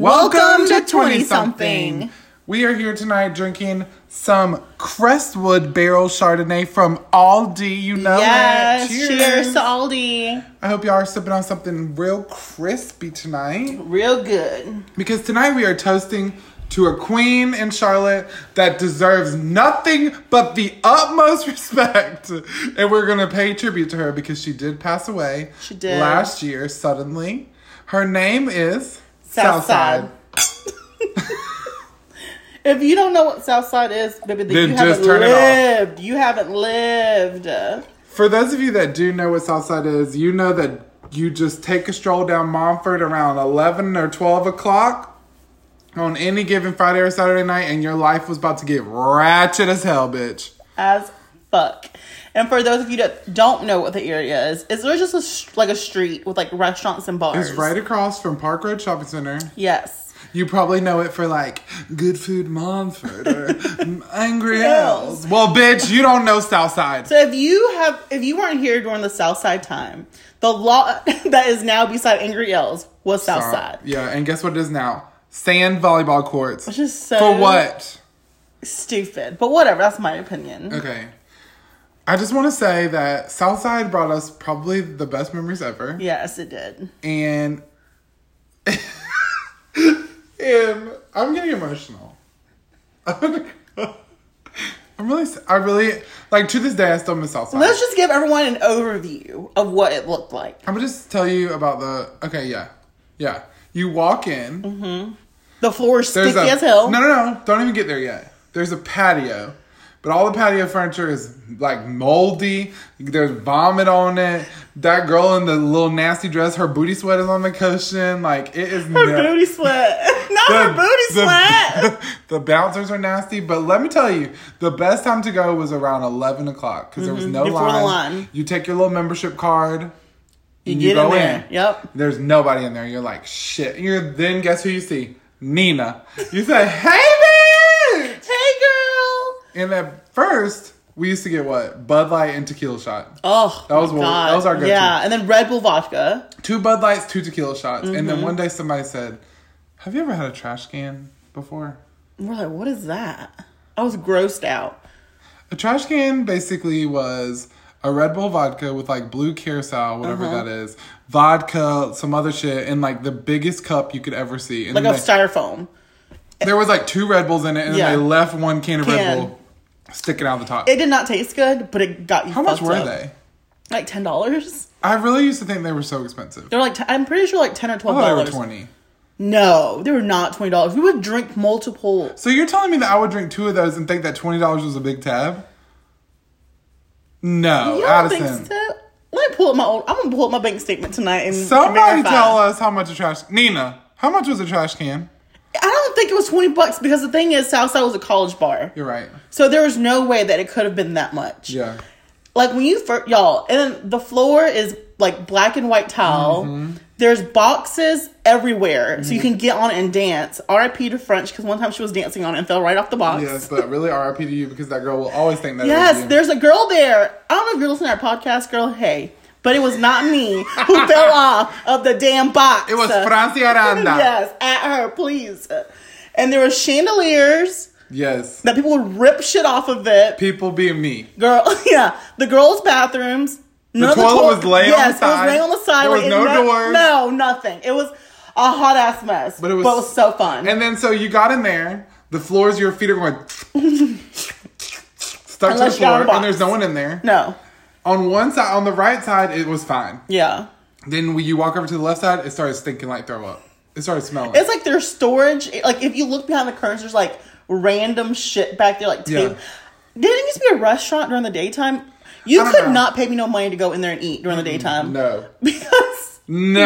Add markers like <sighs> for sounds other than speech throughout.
Welcome to 20 something. We are here tonight drinking some Crestwood Barrel Chardonnay from Aldi. You know Yes, it. cheers. to Aldi. I hope y'all are sipping on something real crispy tonight. Real good. Because tonight we are toasting to a queen in Charlotte that deserves nothing but the utmost <laughs> respect. And we're going to pay tribute to her because she did pass away. She did. Last year, suddenly. Her name is Southside. <laughs> If you don't know what Southside is, baby, then, Then you just haven't turn it off. lived. You haven't lived. For those of you that do know what Southside is, you know that you just take a stroll down Montford around 11 or 12 o'clock on any given Friday or Saturday night, and your life was about to get ratchet as hell, bitch. As fuck. And for those of you that don't know what the area is, it's literally just a, like a street with like restaurants and bars. It's right across from Park Road Shopping Center. Yes. You probably know it for like Good Food Montford or <laughs> Angry Yes. Well, bitch, you don't know Southside. So if you have, if you weren't here during the Southside time, the law <laughs> that is now beside Angry Ales was Southside. Yeah, and guess what it is now? Sand volleyball courts. Which is so For what? stupid. But whatever, that's my opinion. Okay. I just want to say that Southside brought us probably the best memories ever. Yes, it did. And <laughs> and I'm getting emotional. <laughs> I'm really I really like to this day I still miss Southside. Let's just give everyone an overview of what it looked like. I'm gonna just tell you about the okay, yeah. Yeah. You walk in, mm-hmm. The floor is sticky a as hell. No no no, don't even get there yet. There's a patio. But all the patio furniture is like moldy. There's vomit on it. That girl in the little nasty dress, her booty sweat is on the cushion. Like it is Her na- booty sweat. <laughs> Not her booty sweat. <laughs> The, bouncers are nasty, but let me tell you, the best time to go was around eleven o'clock because there was no Mm-hmm. Before line. the line. You take your little membership card. And you and get in there. Yep. There's nobody in there. You're like shit. You're then guess who you see? Nina. You say, "Hey, bitch!" Hey, girl. And at first, we used to get what Bud Light and tequila shot. Oh, That was what- God. that was our go-to. Yeah, and then Red Bull vodka. Two Bud Lights, two tequila shots, and Mm-hmm. then one day somebody said, "Have you ever had a trash can before?" We're like, what is that? I was grossed out. A trash can basically was a Red Bull vodka with like blue curacao, whatever Uh-huh. that is, vodka, some other shit, and like the biggest cup you could ever see. And Like a they- styrofoam. there was like two Red Bulls in it, and Yeah. then they left one can of Red Bull sticking out the top. It did not taste good, but it got you. How much were up. they? Like ten dollars. I really used to think they were so expensive. They're like t- I'm pretty sure like ten or twelve thought they were dollars. twenty. No, they were not twenty dollars. We would drink multiple. So you're telling me that I would drink two of those and think that twenty dollars was a big tab? No, Addison. think so? Let me pull up my old. I'm gonna pull up my bank statement tonight and Somebody verify. tell us how much a trash Nina, how much was a trash can? I don't think it was twenty bucks because the thing is, Southside was a college bar, You're right. so there was no way that it could have been that much. Yeah. Like when you first, y'all, and then the floor is like black and white tile. Mm-hmm. There's boxes everywhere, so you can get on and dance. R.I.P. to French because one time she was dancing on it and fell right off the box. Yes, but really RIP to you because that girl will always think that. Yes, there's a girl there. I don't know if you're listening to our podcast, girl. Hey, but it was not me who <laughs> fell off of the damn box. It was Francia Aranda. <laughs> yes, at her, please. And there were chandeliers Yes. that people would rip shit off of it. People being me. Girl, <laughs> yeah, the girls' bathrooms. None of toilet was laying on the yes, it was side. laying on the side. There was no doors. No, nothing. It was a hot ass mess. But it was- so fun. And then so you got in there, the floors, your feet are going stuck to the Unless you got floor, and there's no one in there. no, On one side, on the right side, it was fine. yeah. Then when you walk over to the left side, it started stinking like throw up. It started smelling. It's like their storage. Like if you look behind the curtains, there's like random shit back there, like tape. Yeah. Didn't it used to be a restaurant during the daytime? You could know. not pay me no money to go in there and eat during the daytime. no. <laughs> because No,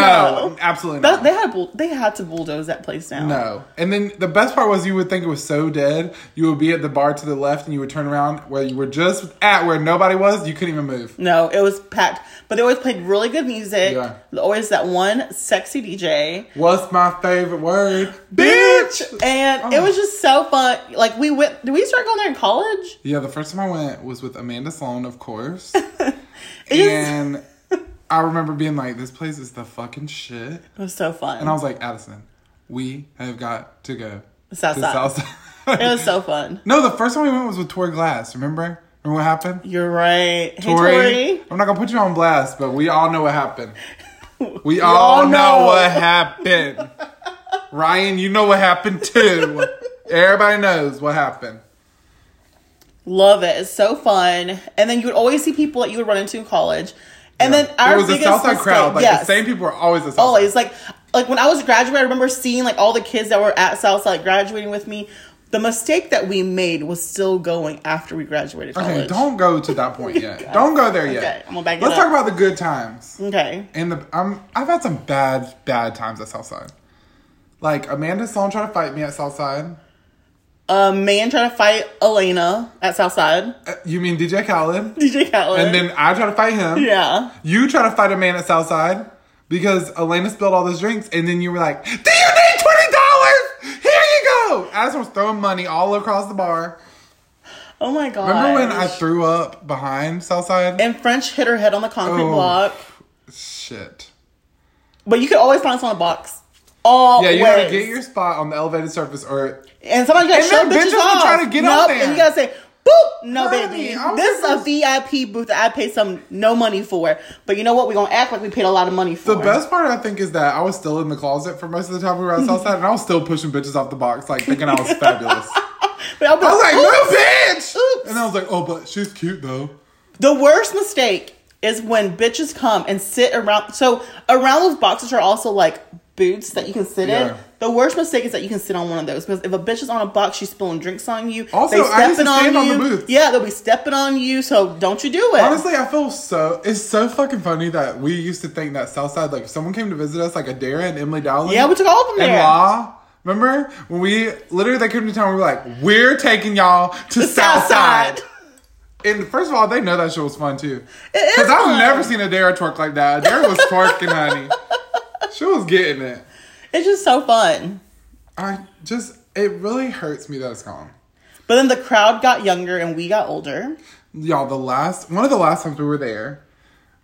No. absolutely that, not. they had bull- they had to bulldoze that place down. no. And then the best part was you would think it was so dead. You would be at the bar to the left and you would turn around where you were just at where nobody was. You couldn't even move. No, it was packed. But they always played really good music. Yeah. Always that one sexy DJ. What's my favorite word? Bitch! And Oh. it was just so fun. Like we went did we start going there in college? Yeah, the first time I went was with Amanda Sloan, of course. <laughs> And I remember being like, this place is the fucking shit. It was so fun. And I was like, Addison, we have got to go Southside. to Southside. It was so fun. no, the first time we went was with Tori Glass. Remember? Remember what happened? You're right. Hey, Tori, Tori. I'm not gonna put you on blast, but we all know what happened. <laughs> We all all know know. what happened. <laughs> Ryan, you know what happened too. Everybody knows what happened. Love it. It's so fun. And then you would always see people that you would run into in college. And then our it was a biggest Southside mistake, crowd. Like yes, the same people were always the Southside. always like like when I was graduating, I remember seeing like all the kids that were at Southside graduating with me. The mistake that we made was still going after we graduated college. Okay, don't go to that point <laughs> yet. don't go there yet. Okay, I'm gonna back it Let's talk about the good times. Okay. And the um, I've had some bad, bad times at Southside. Like Amanda Sloan tried to fight me at Southside. A man trying to fight Elena at Southside. Uh, You mean DJ Khaled? DJ Khaled. And then I try to fight him. yeah. You try to fight a man at Southside because Elena spilled all those drinks, and then you were like, "Do you need twenty dollars? Here you go." Addison was throwing money all across the bar. Oh my god. Remember when I threw up behind Southside? and French hit her head on the concrete Oh. block. Shit. But you could always find us on a box. Always. Yeah, you gotta get your spot on the elevated surface, or And gotta And show then bitches bitches off. try to get on there. And you gotta say, boop, no baby. I This is a VIP booth that I paid some no money for. But you know what? We're gonna act like we paid a lot of money for. The best part, I think, is that I was still in the closet for most of the time we were outside and I was still pushing bitches off the box, like thinking I was <laughs> fabulous. But I'll I was like. "No, bitch!" Oops. And I was like, "Oh, but she's cute though." The worst mistake is when bitches come and sit around. So around those boxes are also like booths that you can sit Yeah. in. The worst mistake is that you can sit on one of those because if a bitch is on a box, she's spilling drinks on you. Also, they I stepping stand on you. the booth. Yeah, they'll be stepping on you. So don't you do it. Honestly, I feel so. It's so fucking funny that we used to think that Southside, like, if someone came to visit us, like Adara and Emily Dowling. yeah, we took all of them and there. Law. Remember when we literally they came to town? We were like, "We're taking y'all to The Southside." Southside. And first of all, they know that shit was fun too. It is Because I've never seen a Adara twerk like that. Adara was twerking, honey. She was getting it. It's just so fun. I just, it really hurts me that it's gone. But then the crowd got younger and we got older. Y'all, the last, one of the last times we were there,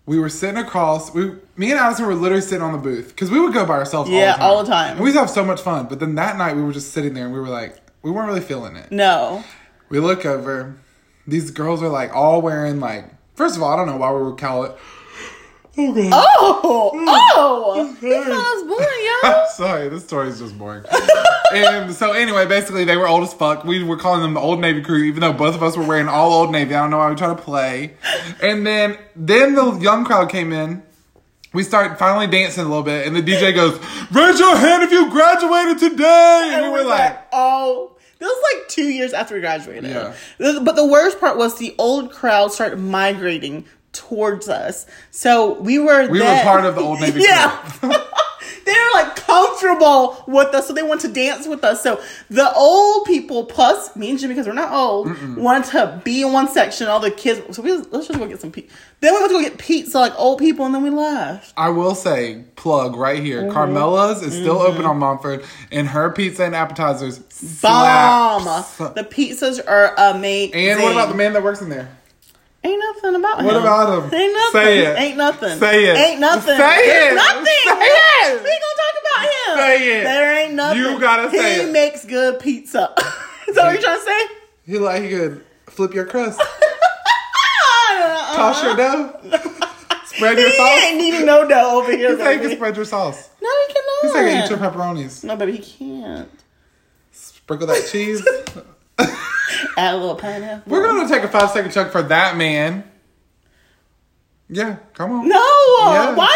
we were sitting across, we, me and Addison were literally sitting on the booth. Because we would go by ourselves all Yeah, the time. all the time. And we used to have so much fun. But then that night we were just sitting there and we were like, we weren't really feeling it. No. We look over, these girls are like all wearing like, first of all, I don't know why we would call it. Oh, God. Oh, oh, he thought I was born, yo. Sorry, this story is just boring. and so anyway, basically they were old as fuck. We were calling them the Old Navy crew, even though both of us were wearing all Old Navy. I don't know why we try to play. And then then the young crowd came in. We start finally dancing a little bit, and the DJ <laughs> goes, "Raise your hand if you graduated today." And, we were like, oh. This was like two years after we graduated. Yeah. But the worst part was the old crowd started migrating towards us. So we were We were part of the Old Navy <laughs> Yeah. <laughs> <laughs> they were like comfortable with us, so they wanted to dance with us. So the old people, plus me and Jimmy, because we're not old, wanted to be in one section. All the kids, so we was, let's just go get some pizza. Then we went to go get pizza like old people, and then we left. I will say, plug right here. Mm-hmm. Carmela's is still open on Montford, and her pizza and appetizers Bomb. slaps. The pizzas are amazing. And what about the man that works in there? Ain't nothing about him. What about him? Ain't nothing. Say it. Ain't nothing. Say it. Ain't nothing. Say it. Nothing. Say it. We gonna talk about him. Say it. There ain't nothing. You gotta say He it. makes good pizza. <laughs> Is that what you're trying to say? He like he could flip your crust, Uh-uh. <laughs> toss your dough, <laughs> spread your He sauce. ain't neating no dough over here, He said he can spread your sauce. No, he cannot. He said he can eat your pepperonis. No, baby, he can't. Sprinkle that cheese. <laughs> Add a little pineapple. We're gonna take a five second chunk for that man. Yeah, come on. No, Yeah. why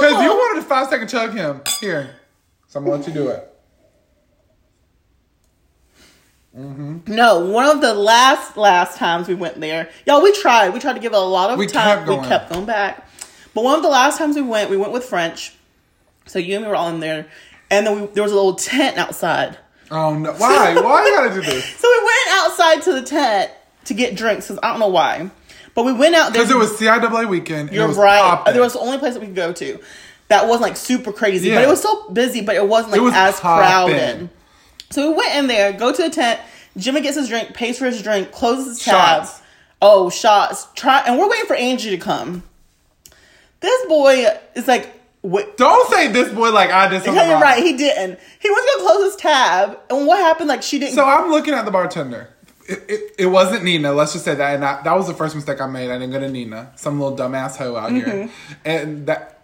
him? Because you wanted to five second chug him. Here. So I'm gonna let you do it. Mm-hmm. No, one of the last last times we went there, y'all, we tried. We tried to give it a lot of We time. kept. We kept going back. But one of the last times we went, we went with French. So you and me were all in there, and then we, there was a little tent outside. Oh no. Why? Why you gotta do this? <laughs> So we outside to the tent to get drinks because I don't know why, but we went out there. Because it was CIAA weekend. You're it was right. poppin'. There was the only place that we could go to that wasn't like super crazy, but it was still busy, but it wasn't like It was as poppin'. crowded. So we went in there, go to the tent. Jimmy gets his drink, pays for his drink, closes his tab. Shots. Oh, shots! Try, and we're waiting for Angie to come. This boy is like Wait, Don't say this boy like I did something yeah, <laughs> you're right. He didn't. He was gonna close his tab, and what happened? Like she didn't. So I'm looking at the bartender. It, it, it wasn't Nina. Let's just say that, and I, that was the first mistake I made. I didn't go to Nina, some little dumbass hoe out here, Mm-hmm. and that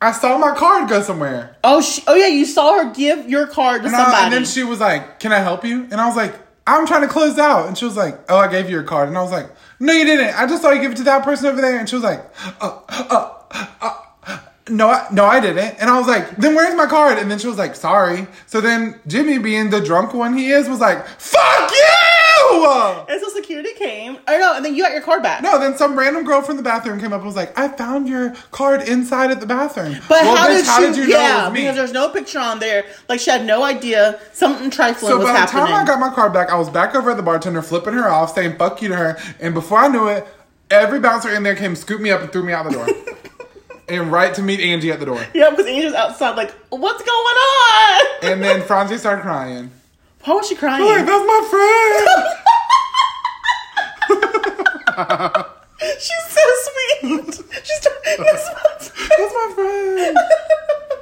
I saw my card go somewhere. oh, she, oh yeah, you saw her give your card to And, I- somebody. and then she was like, "Can I help you?" And I was like, "I'm trying to close out." And she was like, "Oh, I gave you your card." And I was like, "No, you didn't. I just saw you give it to that person over there." And she was like, "Uh, uh, uh." No, I, no, I didn't. And I was like, then where's my card? And then she was like, sorry. So then Jimmy, being the drunk one he is, was like, fuck you! And so security came. Oh, I know, and then you got your card back. No, then some random girl from the bathroom came up and was like, I found your card inside at the bathroom. But Well, how, bitch, did how she, did you know it yeah, was me? because there's no picture on there. Like she had no idea something trifling So was by the time I got my card back, I was back over at the bartender, flipping her off, saying "fuck you" to her. And before I knew it, every bouncer in there came, scooped me up, and threw me out the door, <laughs> and right to meet Angie at the door. yeah, because Angel's outside, like, what's going on? And then <laughs> Franzi started crying. Why was she crying? Like, that's my friend. She's so sweet. She's that's That's my friend.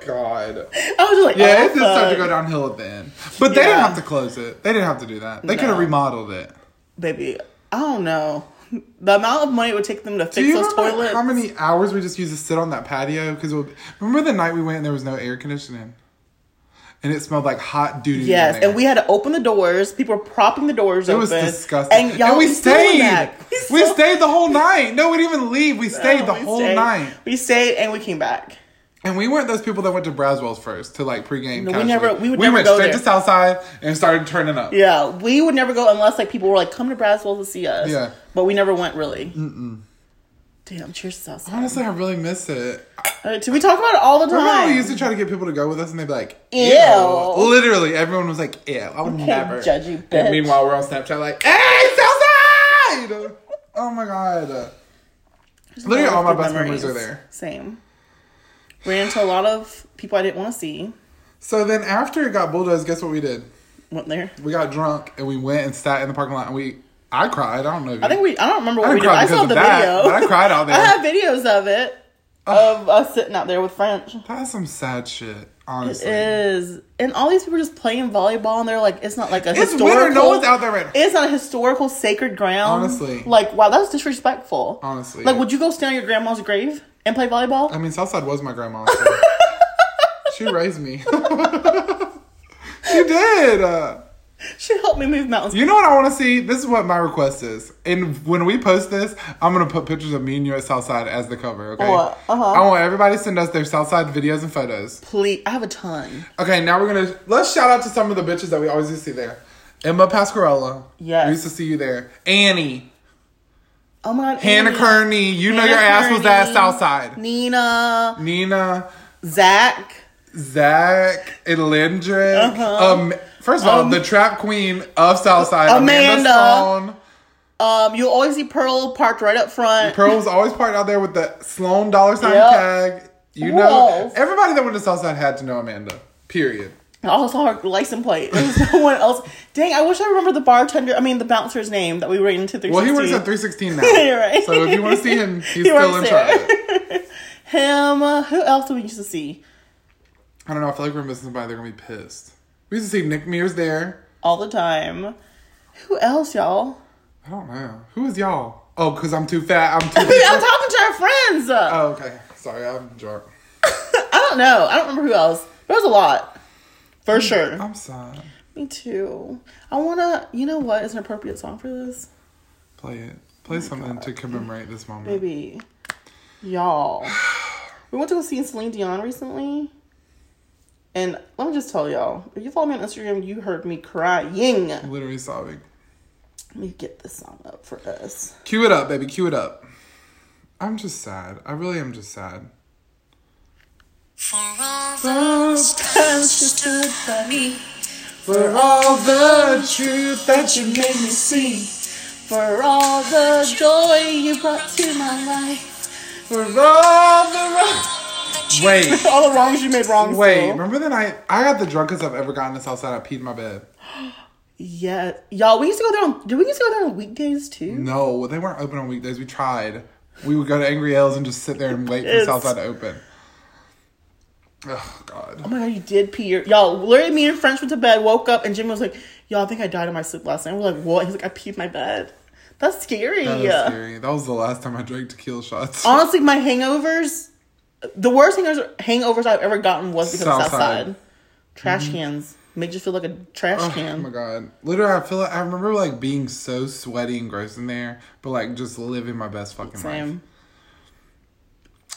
God. I was just like, Yeah, oh, it did start to go downhill at the end. But they didn't have to close it. They didn't have to do that. They could have remodeled it. Baby, I don't know. The amount of money it would take them to Do fix you those toilets. how many hours we just used to sit on that patio? Because remember the night we went and there was no air conditioning, and it smelled like hot doo. Yes, and we had to open the doors. People were propping the doors It open. was disgusting. And y'all we was stayed. <laughs> We, still- stayed the whole night. No, we didn't even leave. We stayed No, the we whole stayed. night. We stayed and we came back. And we weren't those people that went to Braswell's first to like pregame. No, we never- we would we never went go straight there. to Southside and started turning up. Yeah, we would never go unless like people were like, "Come to Braswell to see us." Yeah. but we never went really. Mm-mm. Damn, cheers to Southside. Honestly, I really miss it. Uh, we talk about it all the Remember time. we used to try to get people to go with us and they'd be like, Ew. Literally, everyone was like, ew, I would never. judgy bitch. And meanwhile, we're on Snapchat like, hey, Southside! oh my god. Literally, all my best memories are there. Same. Ran into a lot of people I didn't want to see. So then after it got bulldozed, guess what we did? Went there. We got drunk and we went and sat in the parking lot and we, I cried. I don't know. If I think we. I don't remember what I we did. I saw the that, video. but I cried out <laughs> there. I have videos of it of us sitting out there with French. That's some sad shit, honestly. It is, and all these people just playing volleyball, and they're like, it's not like a It's historical. winter. No one's out there right now. It's not a historical sacred ground. Honestly. like wow, that's disrespectful. Honestly. like, would you go stand on your grandma's grave and play volleyball? I mean, Southside was my grandma. so- <laughs> she raised me. <laughs> she did. Uh, <laughs> she helped me move mountains. you know what I want to see? This is what my request is. And when we post this, I'm gonna put pictures of me and you at Southside as the cover. Okay. What? Uh-huh. I want everybody to send us their Southside videos and photos. Please, I have a ton. Okay, now we're gonna let's shout out to some of the bitches that we always used to see there. Emma Pasquarella. Yes. We used to see you there. Annie. Oh my god, Hannah Annie. Kearney. You know Hannah your ass was at Southside. Nina, Nina. Zach. Zach and Lindrick. Uh-huh. Um, first of all, Um, the trap queen of Southside, Amanda, Amanda. Sloan. Um, you'll always see Pearl parked right up front. Pearl was always parked out there with the Sloan dollar sign Yep. tag. You Who know, else? everybody that went to Southside had to know Amanda. Period. I also saw her license plate. <laughs> There was no one else. Dang, I wish I remember the bartender. I mean, the bouncer's name that we ran into. Well, he works 316. at 316 <laughs> now. You're right. So if you want to see him, <laughs> he's He still in there. charge. Him. uh, Who else do we used to see I don't know. I feel like we're missing somebody. They're gonna be pissed. We used to see Nick Mears there. all the time? Who else, y'all? I don't know. Who is y'all? Oh, because I'm too fat. I'm too. <laughs> I'm talking to our friends. oh, okay. Sorry, I'm drunk. <laughs> I don't know. I don't remember who else. There was a lot, for mm, sure. I'm sad. Me too. I wanna. You know what is an appropriate song for this? Play it. Play oh something to commemorate this moment. Baby, y'all. <sighs> We went to go see Celine Dion recently. And let me just tell y'all, if you follow me on Instagram, you heard me crying. Let Literally sobbing. Let me get this song up for us. Cue it up, baby. Cue it up. I'm just sad. I really am just sad. For all those times you stood by me, For all the truth that you made me see. For all the joy you brought to my life. For all the wrong. Wait. <laughs> All the wrongs you made wrong. Wait. Remember the night I got the drunkest I've ever gotten this outside? I peed my bed. Yeah, y'all. We used to go there on. Did we used to go there on weekdays too? No, they weren't open on weekdays. We tried. We would go to Angry Ales and just sit there and wait for Southside to open. Oh God. Oh my god, you did pee your y'all. Literally, me and French went to bed, woke up, and Jimmy was like, "Y'all, I think I died in my sleep last night." We're like, "What?" He's like, "I peed my bed." That's scary. That is scary. That was the last time I drank tequila shots. Honestly, my hangovers, the worst hangovers, hangovers I've ever gotten was because of Southside. Southside. Trash mm-hmm. cans make you feel like a trash Oh can. Oh my god! Literally, I feel like I remember like being so sweaty and gross in there, but like just living my best fucking life.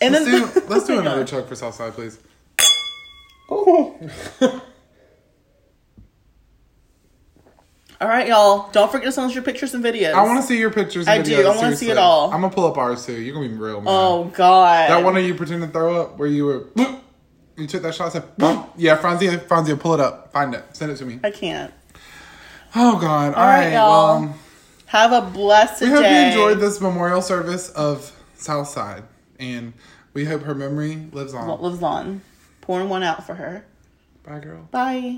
And Let's then do <laughs> let's Oh do another God. chug for Southside, please. <laughs> All right, y'all. Don't forget to send us your pictures and videos. I want to see your pictures. And I do. I wanna see it all. I'm gonna pull up ours too. You're gonna be real mad. Oh God. That one of you pretend to throw up where you were. You took that shot. Said, yeah, Franzia, Franzia, pull it up. Find it. Send it to me. I can't. Oh God! All right, right. y'all. Well, um, Have a blessed we hope day. you enjoyed this memorial service of Southside, and we hope her memory lives on. Lives on? Pouring one out for her. Bye, girl. Bye.